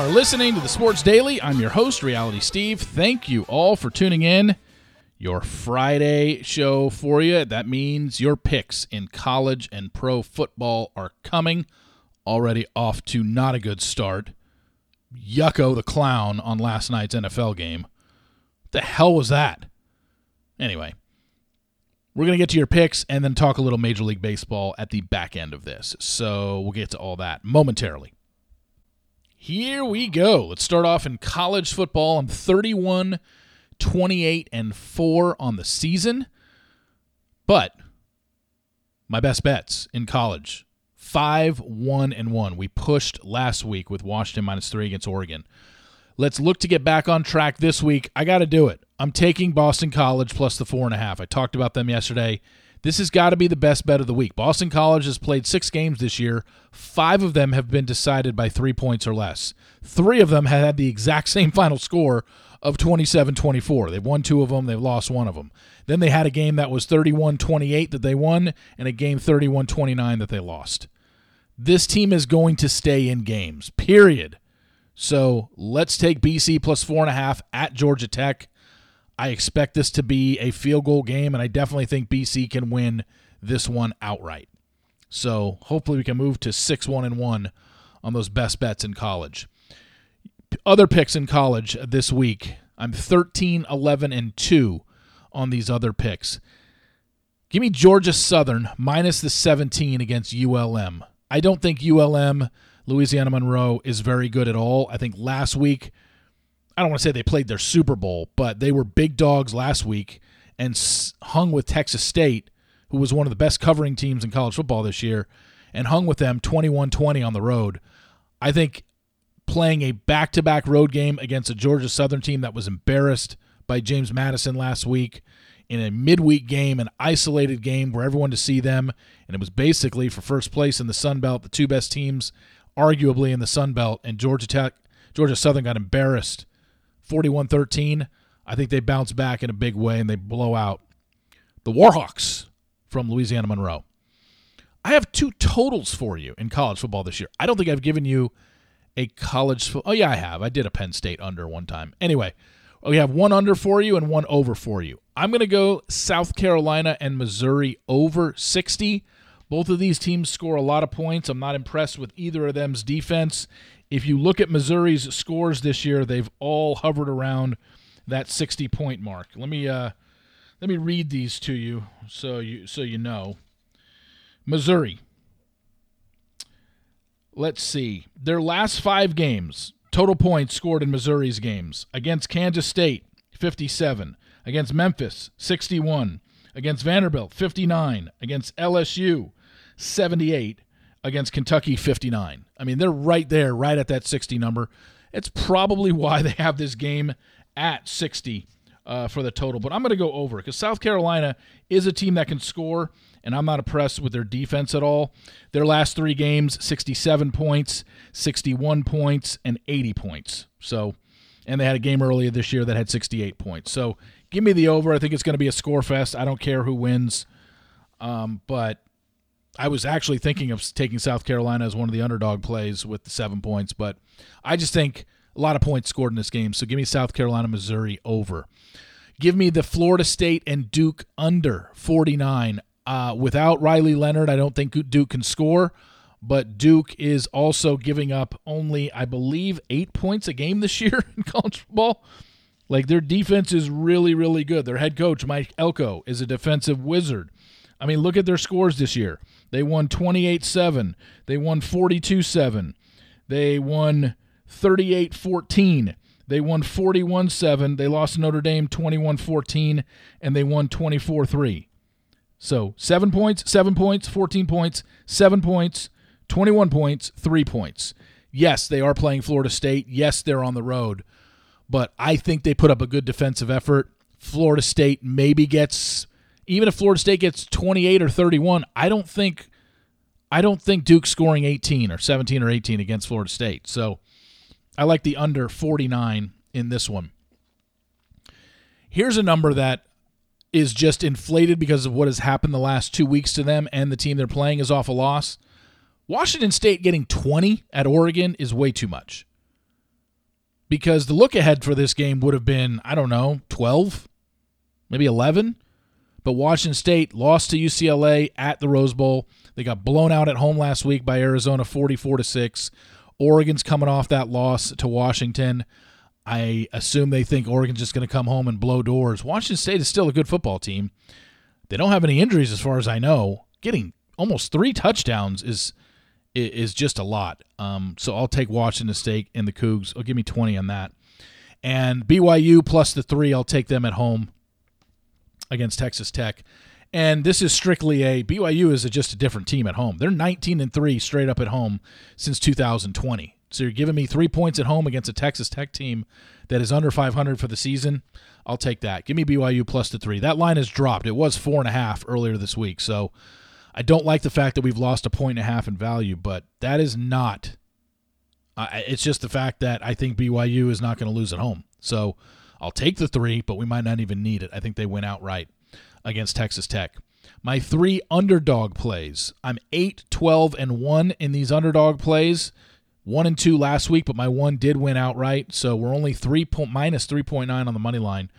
are listening to the Sports Daily. I'm your host, Reality Steve. Thank you all for tuning in. Your Friday show for you. That means your picks in college and pro football are coming. Already off to not a good start. Yucko the clown on last night's NFL game. What the hell was that? Anyway, we're going to get to your picks and then talk a little Major League Baseball at the back end of this. So we'll get to all that momentarily. Here we go. Let's start off in college football. I'm 31, 28, and 4 on the season. But my best bets in college 5, 1, and 1. We pushed last week with Washington minus 3 against Oregon. Let's look to get back on track this week. I got to do it. I'm taking Boston College plus the 4.5. I talked about them yesterday. This has got to be the best bet of the week. Boston College has played six games this year. Five of them have been decided by three points or less. Three of them have had the exact same final score of 27 24. They've won two of them, they've lost one of them. Then they had a game that was 31 28 that they won, and a game 31 29 that they lost. This team is going to stay in games, period. So let's take BC plus four and a half at Georgia Tech. I expect this to be a field goal game, and I definitely think BC can win this one outright. So hopefully we can move to 6 1 and 1 on those best bets in college. Other picks in college this week. I'm 13, 11, and 2 on these other picks. Give me Georgia Southern minus the 17 against ULM. I don't think ULM, Louisiana Monroe, is very good at all. I think last week I don't want to say they played their Super Bowl, but they were big dogs last week and hung with Texas State, who was one of the best covering teams in college football this year, and hung with them 21 20 on the road. I think playing a back to back road game against a Georgia Southern team that was embarrassed by James Madison last week in a midweek game, an isolated game where everyone to see them, and it was basically for first place in the Sun Belt, the two best teams arguably in the Sun Belt, and Georgia Tech, Georgia Southern got embarrassed 41 13. I think they bounce back in a big way and they blow out the Warhawks from Louisiana Monroe. I have two totals for you in college football this year. I don't think I've given you a college. Oh, yeah, I have. I did a Penn State under one time. Anyway, we have one under for you and one over for you. I'm going to go South Carolina and Missouri over 60. Both of these teams score a lot of points. I'm not impressed with either of them's defense if you look at Missouri's scores this year, they've all hovered around that 60 point mark. Let me uh, let me read these to you so you so you know. Missouri. Let's see. Their last 5 games, total points scored in Missouri's games. Against Kansas State, 57. Against Memphis, 61. Against Vanderbilt, 59. Against LSU, 78 against Kentucky 59. I mean, they're right there, right at that 60 number. It's probably why they have this game at 60 uh, for the total. But I'm going to go over because South Carolina is a team that can score, and I'm not impressed with their defense at all. Their last three games 67 points, 61 points, and 80 points. So, and they had a game earlier this year that had 68 points. So, give me the over. I think it's going to be a score fest. I don't care who wins. Um, but I was actually thinking of taking South Carolina as one of the underdog plays with the seven points, but I just think a lot of points scored in this game. So give me South Carolina, Missouri over. Give me the Florida State and Duke under 49. Uh, without Riley Leonard, I don't think Duke can score, but Duke is also giving up only, I believe, eight points a game this year in college football. Like their defense is really, really good. Their head coach, Mike Elko, is a defensive wizard. I mean, look at their scores this year. They won 28 7. They won 42 7. They won 38 14. They won 41 7. They lost Notre Dame 21 14. And they won 24 3. So seven points, seven points, 14 points, seven points, 21 points, three points. Yes, they are playing Florida State. Yes, they're on the road. But I think they put up a good defensive effort. Florida State maybe gets even if Florida State gets 28 or 31, I don't think I don't think Duke's scoring 18 or 17 or 18 against Florida State. So I like the under 49 in this one. Here's a number that is just inflated because of what has happened the last 2 weeks to them and the team they're playing is off a loss. Washington State getting 20 at Oregon is way too much. because the look ahead for this game would have been, I don't know, 12, maybe 11. But Washington State lost to UCLA at the Rose Bowl. They got blown out at home last week by Arizona 44 to 6. Oregon's coming off that loss to Washington. I assume they think Oregon's just going to come home and blow doors. Washington State is still a good football team. They don't have any injuries as far as I know. Getting almost 3 touchdowns is is just a lot. Um, so I'll take Washington State and the Cougs. I'll give me 20 on that. And BYU plus the 3, I'll take them at home against Texas Tech. And this is strictly a BYU is a, just a different team at home. They're 19 and 3 straight up at home since 2020. So you're giving me 3 points at home against a Texas Tech team that is under 500 for the season. I'll take that. Give me BYU plus the 3. That line has dropped. It was 4.5 earlier this week. So I don't like the fact that we've lost a point and a half in value, but that is not. Uh, it's just the fact that I think BYU is not going to lose at home. So I'll take the three, but we might not even need it. I think they went outright against Texas Tech. My three underdog plays. I'm 8, 12, and 1 in these underdog plays. 1 and 2 last week, but my one did win outright. So we're only 3 po- minus 3.9 on the money line.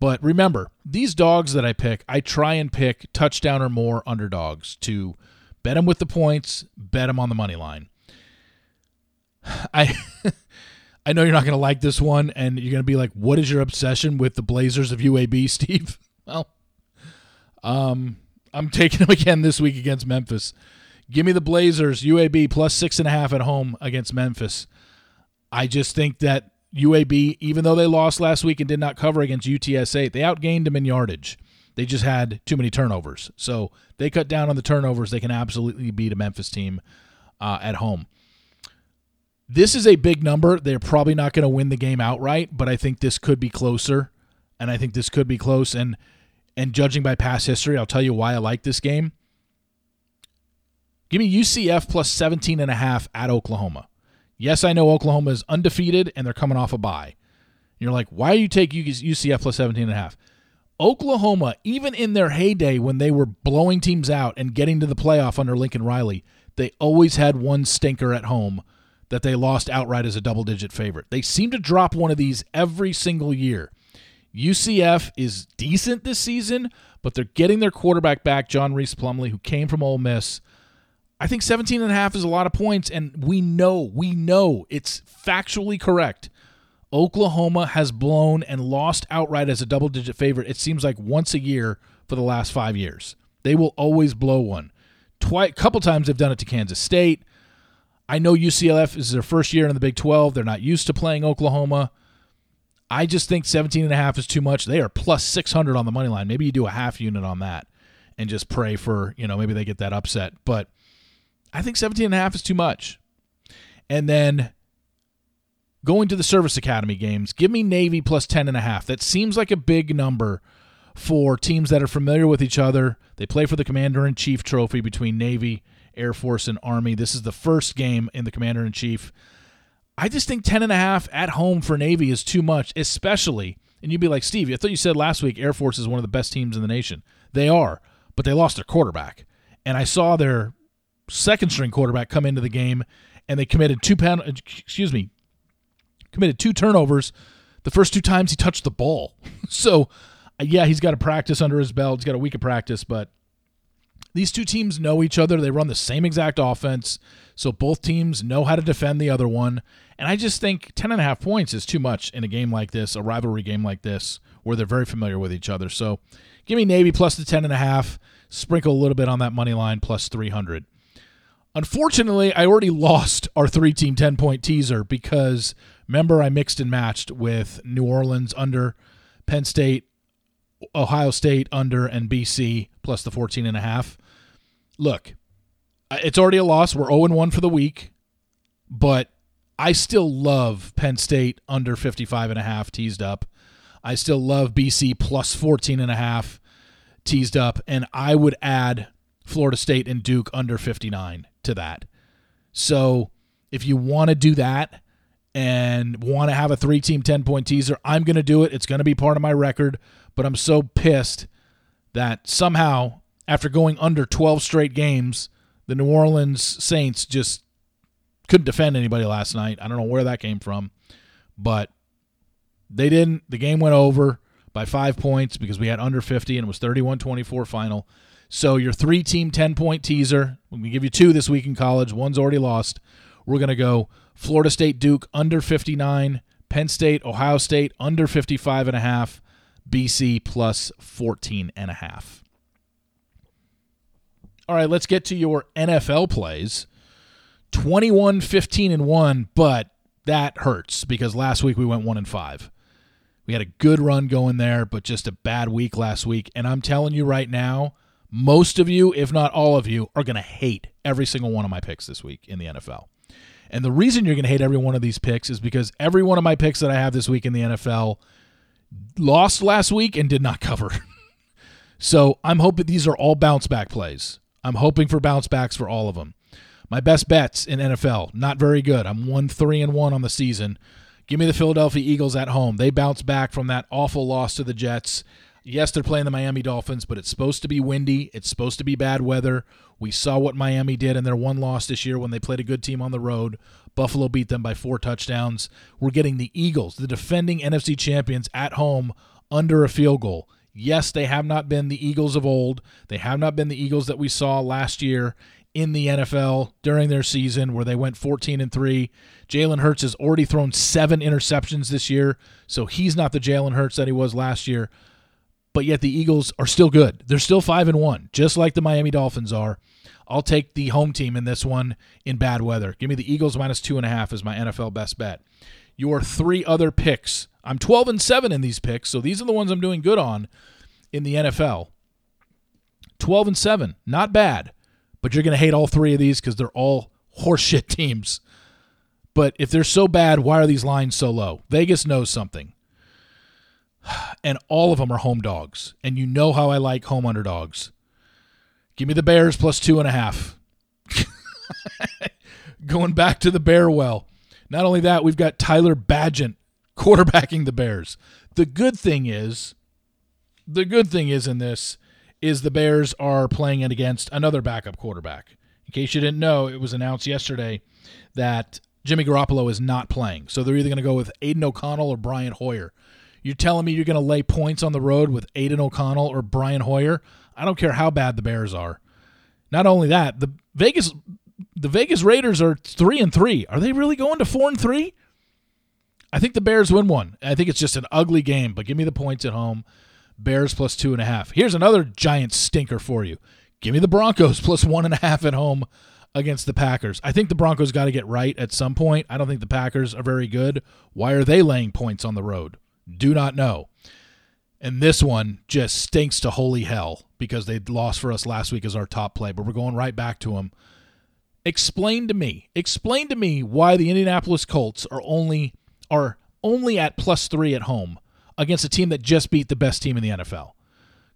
But remember, these dogs that I pick, I try and pick touchdown or more underdogs to bet them with the points, bet them on the money line. I I know you're not going to like this one, and you're going to be like, "What is your obsession with the Blazers of UAB, Steve?" Well, um, I'm taking them again this week against Memphis. Give me the Blazers UAB plus six and a half at home against Memphis. I just think that UAB, even though they lost last week and did not cover against UTSA, they outgained them in yardage. They just had too many turnovers. So they cut down on the turnovers. They can absolutely beat a Memphis team uh, at home. This is a big number. They're probably not going to win the game outright, but I think this could be closer, and I think this could be close. And and judging by past history, I'll tell you why I like this game. Give me UCF plus 17 and a half at Oklahoma. Yes, I know Oklahoma is undefeated and they're coming off a bye. You're like, why do you take UCF plus 17 and a half? Oklahoma, even in their heyday when they were blowing teams out and getting to the playoff under Lincoln Riley, they always had one stinker at home that they lost outright as a double digit favorite. They seem to drop one of these every single year. UCF is decent this season, but they're getting their quarterback back, John Rhys Plumlee, who came from Ole Miss. I think 17 and a half is a lot of points, and we know, we know it's factually correct. Oklahoma has blown and lost outright as a double digit favorite, it seems like once a year for the last five years. They will always blow one. Twice, a couple times they've done it to Kansas State. I know UCLF is their first year in the Big 12. They're not used to playing Oklahoma. I just think 17 and a half is too much. They are plus 600 on the money line. Maybe you do a half unit on that and just pray for, you know, maybe they get that upset. But I think 17 and a half is too much. And then going to the service academy games, give me Navy plus 10 and a half. That seems like a big number for teams that are familiar with each other. They play for the Commander in Chief trophy between Navy Air Force and Army. This is the first game in the Commander in Chief. I just think 10 and a half at home for Navy is too much, especially and you'd be like, "Steve, I thought you said last week Air Force is one of the best teams in the nation." They are, but they lost their quarterback. And I saw their second string quarterback come into the game and they committed two pen excuse me, committed two turnovers the first two times he touched the ball. so, uh, yeah, he's got a practice under his belt. He's got a week of practice, but these two teams know each other. They run the same exact offense. So both teams know how to defend the other one. And I just think 10 and a half points is too much in a game like this, a rivalry game like this, where they're very familiar with each other. So give me Navy plus the 10 and a half, sprinkle a little bit on that money line plus 300. Unfortunately, I already lost our three team 10 point teaser because remember, I mixed and matched with New Orleans under Penn State, Ohio State under, and BC plus the 14 and a half. Look, uh, it's already a loss. We're 0 1 for the week, but I still love Penn State under 55 and a half teased up. I still love BC plus 14 and a half teased up, and I would add Florida State and Duke under 59 to that. So if you want to do that and want to have a three team 10 point teaser, I'm going to do it. It's going to be part of my record, but I'm so pissed that somehow, after going under 12 straight games, the New Orleans Saints just couldn't defend anybody last night. I don't know where that came from. but they didn't. The game went over by five points because we had under 50 and it was 31 24 final. So your three team 10 point teaser, we give you two this week in college. One's already lost. We're going to go Florida State Duke under 59, Penn State Ohio State under 55 and a half, BC plus 14 and a half. All right, let's get to your NFL plays. 21 15 and 1, but that hurts because last week we went 1 and 5. We had a good run going there, but just a bad week last week. And I'm telling you right now, most of you, if not all of you, are going to hate every single one of my picks this week in the NFL. And the reason you're going to hate every one of these picks is because every one of my picks that I have this week in the NFL lost last week and did not cover. so I'm hoping these are all bounce back plays. I'm hoping for bounce backs for all of them. My best bets in NFL, not very good. I'm one three and one on the season. Give me the Philadelphia Eagles at home. They bounce back from that awful loss to the Jets. Yes, they're playing the Miami Dolphins, but it's supposed to be windy. It's supposed to be bad weather. We saw what Miami did in their one loss this year when they played a good team on the road. Buffalo beat them by four touchdowns. We're getting the Eagles, the defending NFC champions, at home under a field goal. Yes, they have not been the Eagles of old. They have not been the Eagles that we saw last year in the NFL during their season where they went 14 and 3. Jalen Hurts has already thrown 7 interceptions this year, so he's not the Jalen Hurts that he was last year. But yet the Eagles are still good. They're still 5 and 1, just like the Miami Dolphins are. I'll take the home team in this one in bad weather. Give me the Eagles minus two and a half as my NFL best bet. Your three other picks. I'm 12 and 7 in these picks, so these are the ones I'm doing good on in the NFL. 12 and 7, not bad, but you're going to hate all three of these because they're all horseshit teams. But if they're so bad, why are these lines so low? Vegas knows something. And all of them are home dogs. And you know how I like home underdogs. Give me the Bears plus two and a half. Going back to the Bear well. Not only that, we've got Tyler Bagent quarterbacking the Bears. The good thing is, the good thing is in this is the Bears are playing it against another backup quarterback. In case you didn't know, it was announced yesterday that Jimmy Garoppolo is not playing. So they're either going to go with Aidan O'Connell or Brian Hoyer. You're telling me you're going to lay points on the road with Aidan O'Connell or Brian Hoyer? I don't care how bad the Bears are. Not only that, the Vegas the Vegas Raiders are 3 and 3. Are they really going to 4 and 3? I think the Bears win one. I think it's just an ugly game, but give me the points at home. Bears plus two and a half. Here's another giant stinker for you. Give me the Broncos plus one and a half at home against the Packers. I think the Broncos got to get right at some point. I don't think the Packers are very good. Why are they laying points on the road? Do not know. And this one just stinks to holy hell because they lost for us last week as our top play, but we're going right back to them. Explain to me, explain to me why the Indianapolis Colts are only are only at plus 3 at home against a team that just beat the best team in the NFL.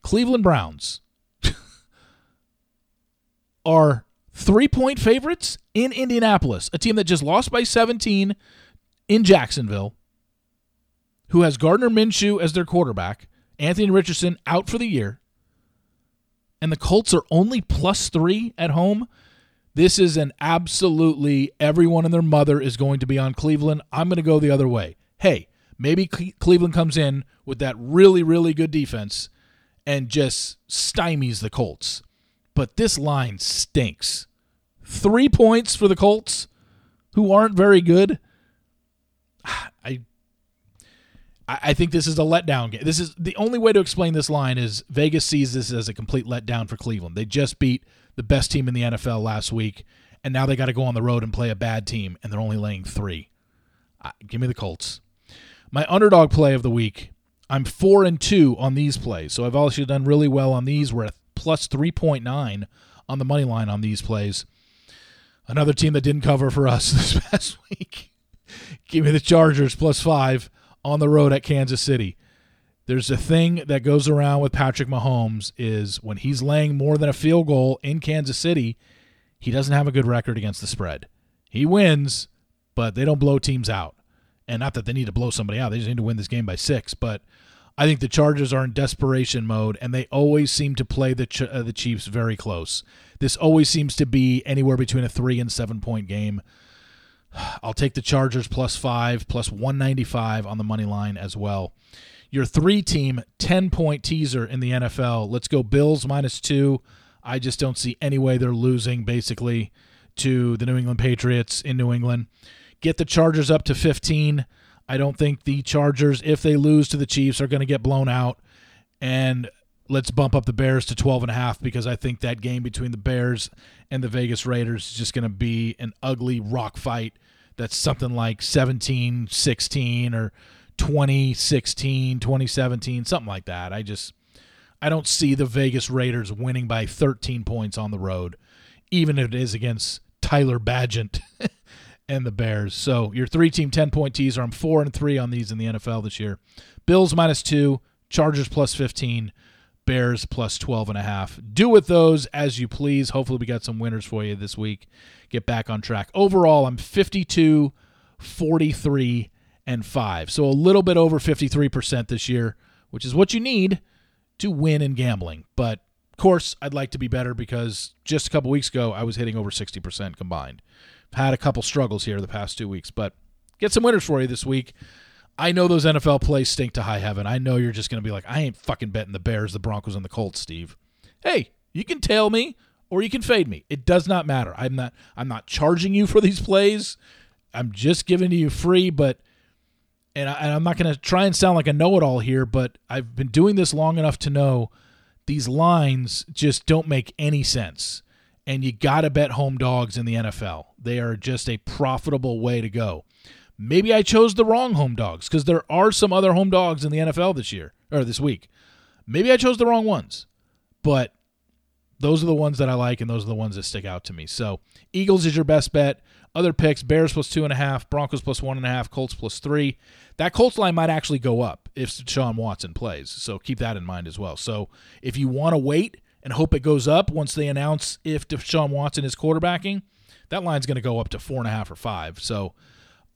Cleveland Browns are three point favorites in Indianapolis, a team that just lost by 17 in Jacksonville, who has Gardner Minshew as their quarterback, Anthony Richardson out for the year, and the Colts are only plus three at home. This is an absolutely everyone and their mother is going to be on Cleveland. I'm going to go the other way. Hey, Maybe Cleveland comes in with that really, really good defense and just stymies the Colts. But this line stinks. Three points for the Colts, who aren't very good. I I think this is a letdown game. This is the only way to explain this line is Vegas sees this as a complete letdown for Cleveland. They just beat the best team in the NFL last week, and now they got to go on the road and play a bad team, and they're only laying three. give me the Colts. My underdog play of the week, I'm four and two on these plays. So I've also done really well on these. We're at plus 3.9 on the money line on these plays. Another team that didn't cover for us this past week. Give me the Chargers plus five on the road at Kansas City. There's a thing that goes around with Patrick Mahomes is when he's laying more than a field goal in Kansas City, he doesn't have a good record against the spread. He wins, but they don't blow teams out. And not that they need to blow somebody out, they just need to win this game by six. But I think the Chargers are in desperation mode, and they always seem to play the Ch- uh, the Chiefs very close. This always seems to be anywhere between a three and seven point game. I'll take the Chargers plus five, plus 195 on the money line as well. Your three team 10 point teaser in the NFL. Let's go Bills minus two. I just don't see any way they're losing basically to the New England Patriots in New England. Get the Chargers up to 15. I don't think the Chargers, if they lose to the Chiefs, are going to get blown out. And let's bump up the Bears to 12 and a half because I think that game between the Bears and the Vegas Raiders is just going to be an ugly rock fight that's something like 17 16 or 2016 2017 something like that. I just I don't see the Vegas Raiders winning by 13 points on the road even if it is against Tyler Bagent and the Bears. So your three team 10 point teaser. I'm four and three on these in the NFL this year. Bills minus two, Chargers plus 15, Bears plus 12 and a half. Do with those as you please. Hopefully we got some winners for you this week. Get back on track. Overall, I'm 52, 43, and 5. So a little bit over 53% this year, which is what you need to win in gambling. But of course, I'd like to be better because just a couple weeks ago I was hitting over 60% combined had a couple struggles here the past two weeks, but get some winners for you this week. I know those NFL plays stink to high heaven. I know you're just going to be like, I ain't fucking betting the Bears, the Broncos, and the Colts, Steve. Hey, you can tail me or you can fade me. It does not matter. I'm not. I'm not charging you for these plays. I'm just giving to you free. But and, I, am not going to try and sound like a know-it-all here, but I've been doing this long enough to know these lines just don't make any sense and you got to bet home dogs in the NFL. They are just a profitable way to go. Maybe I chose the wrong home dogs because there are some other home dogs in the NFL this year or this week. Maybe I chose the wrong ones, but those are the ones that I like and those are the ones that stick out to me. So Eagles is your best bet. Other picks: Bears plus two and a half, Broncos plus one and a half, Colts plus three. That Colts line might actually go up if Sean Watson plays, so keep that in mind as well. So if you want to wait and hope it goes up once they announce if Deshaun Watson is quarterbacking, that line's going to go up to four and a half or five. So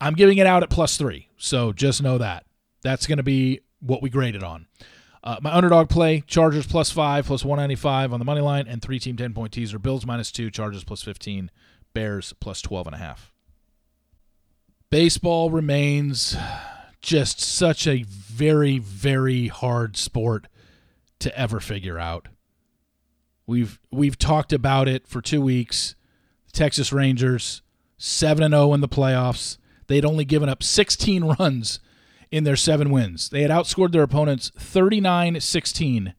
I'm giving it out at plus three. So just know that. That's going to be what we graded on. Uh, my underdog play Chargers plus five, plus 195 on the money line, and three team 10 point teaser Bills minus two, Chargers plus 15, Bears plus 12 and a half. Baseball remains just such a very, very hard sport to ever figure out. We've we've talked about it for two weeks. The Texas Rangers seven and zero oh in the playoffs. They'd only given up 16 runs in their seven wins. They had outscored their opponents 39-16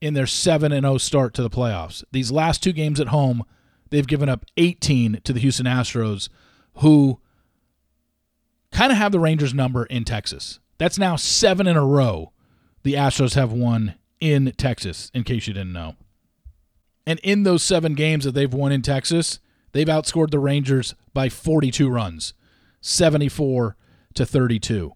in their 7 and 0 start to the playoffs. These last two games at home, they've given up 18 to the Houston Astros who kind of have the Rangers number in Texas. That's now 7 in a row the Astros have won in Texas in case you didn't know. And in those seven games that they've won in Texas, they've outscored the Rangers by 42 runs, 74 to 32.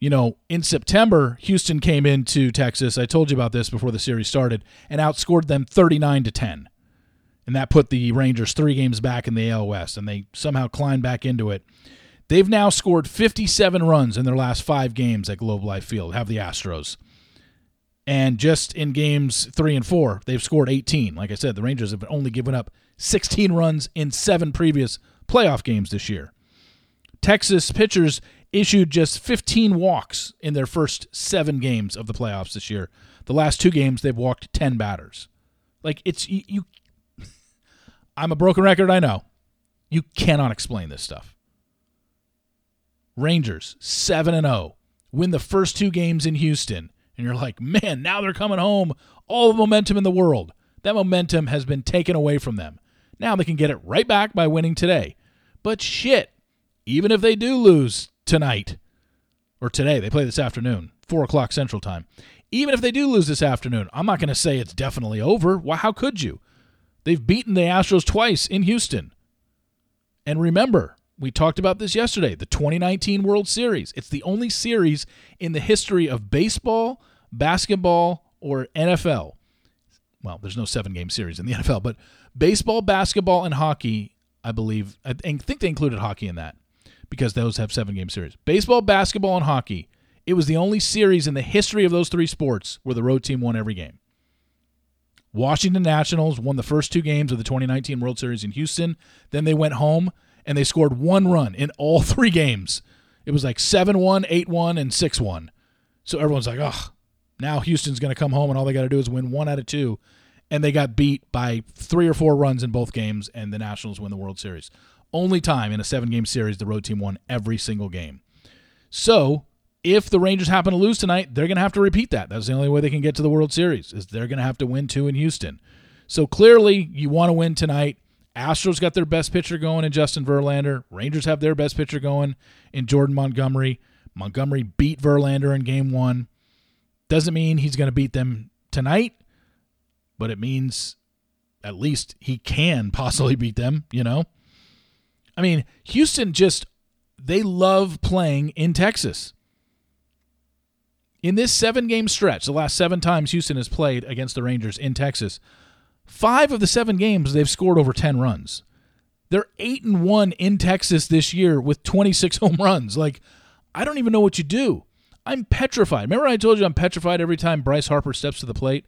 You know, in September, Houston came into Texas. I told you about this before the series started and outscored them 39 to 10. And that put the Rangers three games back in the AL West, and they somehow climbed back into it. They've now scored 57 runs in their last five games at Globe Life Field, have the Astros. And just in games three and four, they've scored 18. Like I said, the Rangers have only given up 16 runs in seven previous playoff games this year. Texas pitchers issued just 15 walks in their first seven games of the playoffs this year. The last two games, they've walked 10 batters. Like, it's you, you I'm a broken record, I know. You cannot explain this stuff. Rangers 7 and 0 win the first two games in Houston and you're like, man, now they're coming home. All the momentum in the world. That momentum has been taken away from them. Now they can get it right back by winning today. But shit, even if they do lose tonight, or today, they play this afternoon, 4 o'clock Central Time. Even if they do lose this afternoon, I'm not going to say it's definitely over. Why, how could you? They've beaten the Astros twice in Houston. And remember, we talked about this yesterday the 2019 World Series. It's the only series in the history of baseball basketball, or NFL. Well, there's no seven game series in the NFL, but baseball, basketball, and hockey, I believe, I think they included hockey in that because those have seven game series. Baseball, basketball, and hockey. It was the only series in the history of those three sports where the road team won every game. Washington Nationals won the first two games of the 2019 World Series in Houston. Then they went home and they scored one run in all three games. It was like 7 1, 8 1, and 6 1. So everyone's like, oh, now Houston's going to come home and all they got to do is win one out of two. And they got beat by three or four runs in both games, and the Nationals win the World Series. Only time in a seven game series the road team won every single game. So if the Rangers happen to lose tonight, they're going to have to repeat that. That's the only way they can get to the World Series is they're going to have to win two in Houston. So clearly, you want to win tonight. Astros got their best pitcher going in Justin Verlander. Rangers have their best pitcher going in Jordan Montgomery. Montgomery beat Verlander in game one. Doesn't mean he's going to beat them tonight, but it means at least he can possibly beat them, you know? I mean, Houston just, they love playing in Texas. In this seven game stretch, the last seven times Houston has played against the Rangers in Texas, five of the seven games they've scored over 10 runs. They're 8 and 1 in Texas this year with 26 home runs. Like, I don't even know what you do. I'm petrified. Remember, I told you I'm petrified every time Bryce Harper steps to the plate?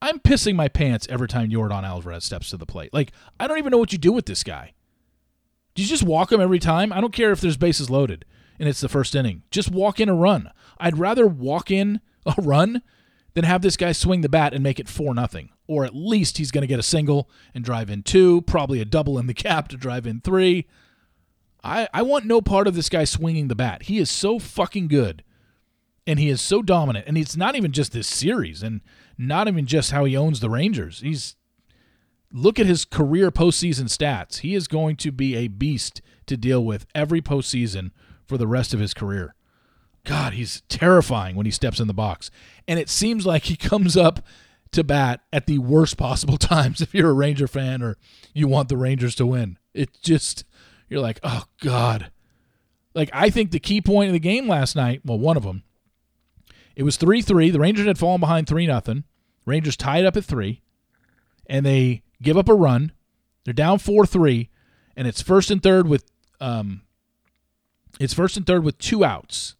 I'm pissing my pants every time Yordan Alvarez steps to the plate. Like, I don't even know what you do with this guy. Do you just walk him every time? I don't care if there's bases loaded and it's the first inning. Just walk in a run. I'd rather walk in a run than have this guy swing the bat and make it 4 nothing. Or at least he's going to get a single and drive in two, probably a double in the cap to drive in three. I, I want no part of this guy swinging the bat. He is so fucking good and he is so dominant. And it's not even just this series and not even just how he owns the Rangers. He's look at his career postseason stats. He is going to be a beast to deal with every postseason for the rest of his career. God, he's terrifying when he steps in the box. And it seems like he comes up to bat at the worst possible times if you're a Ranger fan or you want the Rangers to win. It just you're like, "Oh god." Like I think the key point of the game last night, well one of them, it was 3-3. The Rangers had fallen behind 3 nothing. Rangers tied up at 3 and they give up a run. They're down 4-3 and it's first and third with um it's first and third with two outs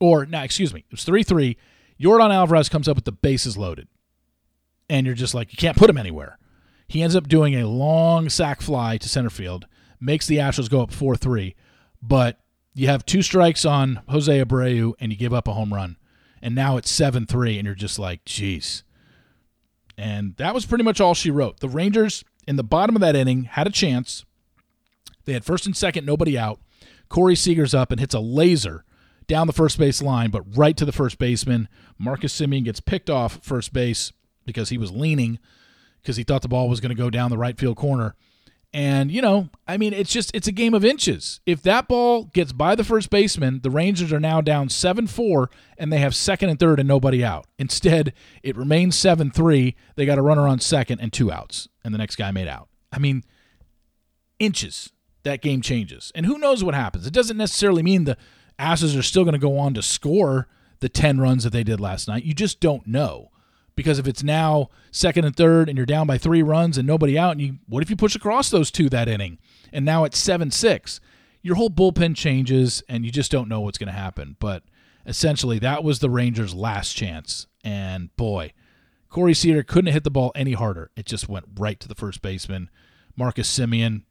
or no, excuse me, it was three three. Yordan Alvarez comes up with the bases loaded, and you're just like you can't put him anywhere. He ends up doing a long sac fly to center field, makes the Astros go up four three, but you have two strikes on Jose Abreu and you give up a home run, and now it's seven three, and you're just like, jeez. And that was pretty much all she wrote. The Rangers in the bottom of that inning had a chance. They had first and second, nobody out. Corey Seager's up and hits a laser down the first base line, but right to the first baseman. Marcus Semien gets picked off first base because he was leaning because he thought the ball was going to go down the right field corner. And, you know, I mean, it's just, it's a game of inches. If that ball gets by the first baseman, the Rangers are now down 7 4 and they have second and third and nobody out. Instead, it remains 7 3. They got a runner on second and two outs, and the next guy made out. I mean, inches, that game changes. And who knows what happens? It doesn't necessarily mean the Asses are still going to go on to score the 10 runs that they did last night. You just don't know. Because if it's now second and third and you're down by three runs and nobody out, and you what if you push across those two that inning and now it's 7 6? Your whole bullpen changes and you just don't know what's going to happen. But essentially, that was the Rangers' last chance. And boy, Corey Seager couldn't hit the ball any harder. It just went right to the first baseman. Marcus Semien,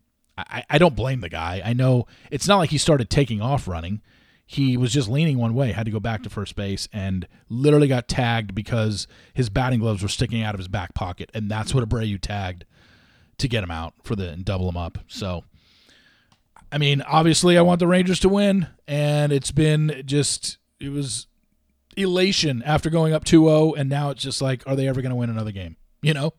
I, I don't blame the guy. I know it's not like he started taking off running he was just leaning one way, had to go back to first base, and literally got tagged because his batting gloves were sticking out of his back pocket, and that's what Abreu tagged to get him out for the and double him up. So, I mean, obviously, I want the Rangers to win, and it's been just it was elation after going up 2-0, and now it's just like, are they ever going to win another game? You know,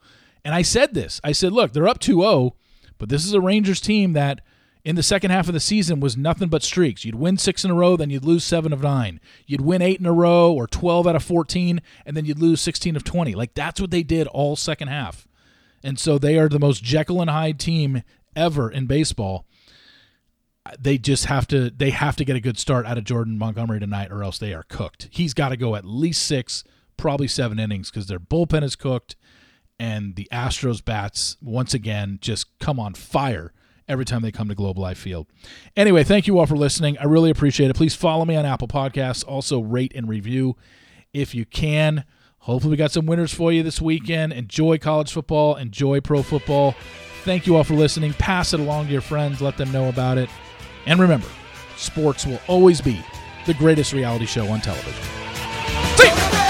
and I said this. I said, look, they're up 2-0, but this is a Rangers team that in the second half of the season was nothing but streaks. You'd win six in a row, then you'd lose seven of nine. You'd win eight in a row or 12 out of 14, and then you'd lose 16 of 20. Like that's what they did all second half. And so they are the most Jekyll and Hyde team ever in baseball. They just have to they have to get a good start out of Jordan Montgomery tonight or else they are cooked. He's got to go at least 6, probably 7 innings cuz their bullpen is cooked and the Astros bats once again just come on fire every time they come to Globe Life Field. Anyway, thank you all for listening. I really appreciate it. Please follow me on Apple Podcasts. Also, rate and review if you can. Hopefully, we got some winners for you this weekend. Enjoy college football, enjoy pro football. Thank you all for listening. Pass it along to your friends, let them know about it. And remember, sports will always be the greatest reality show on television. See you.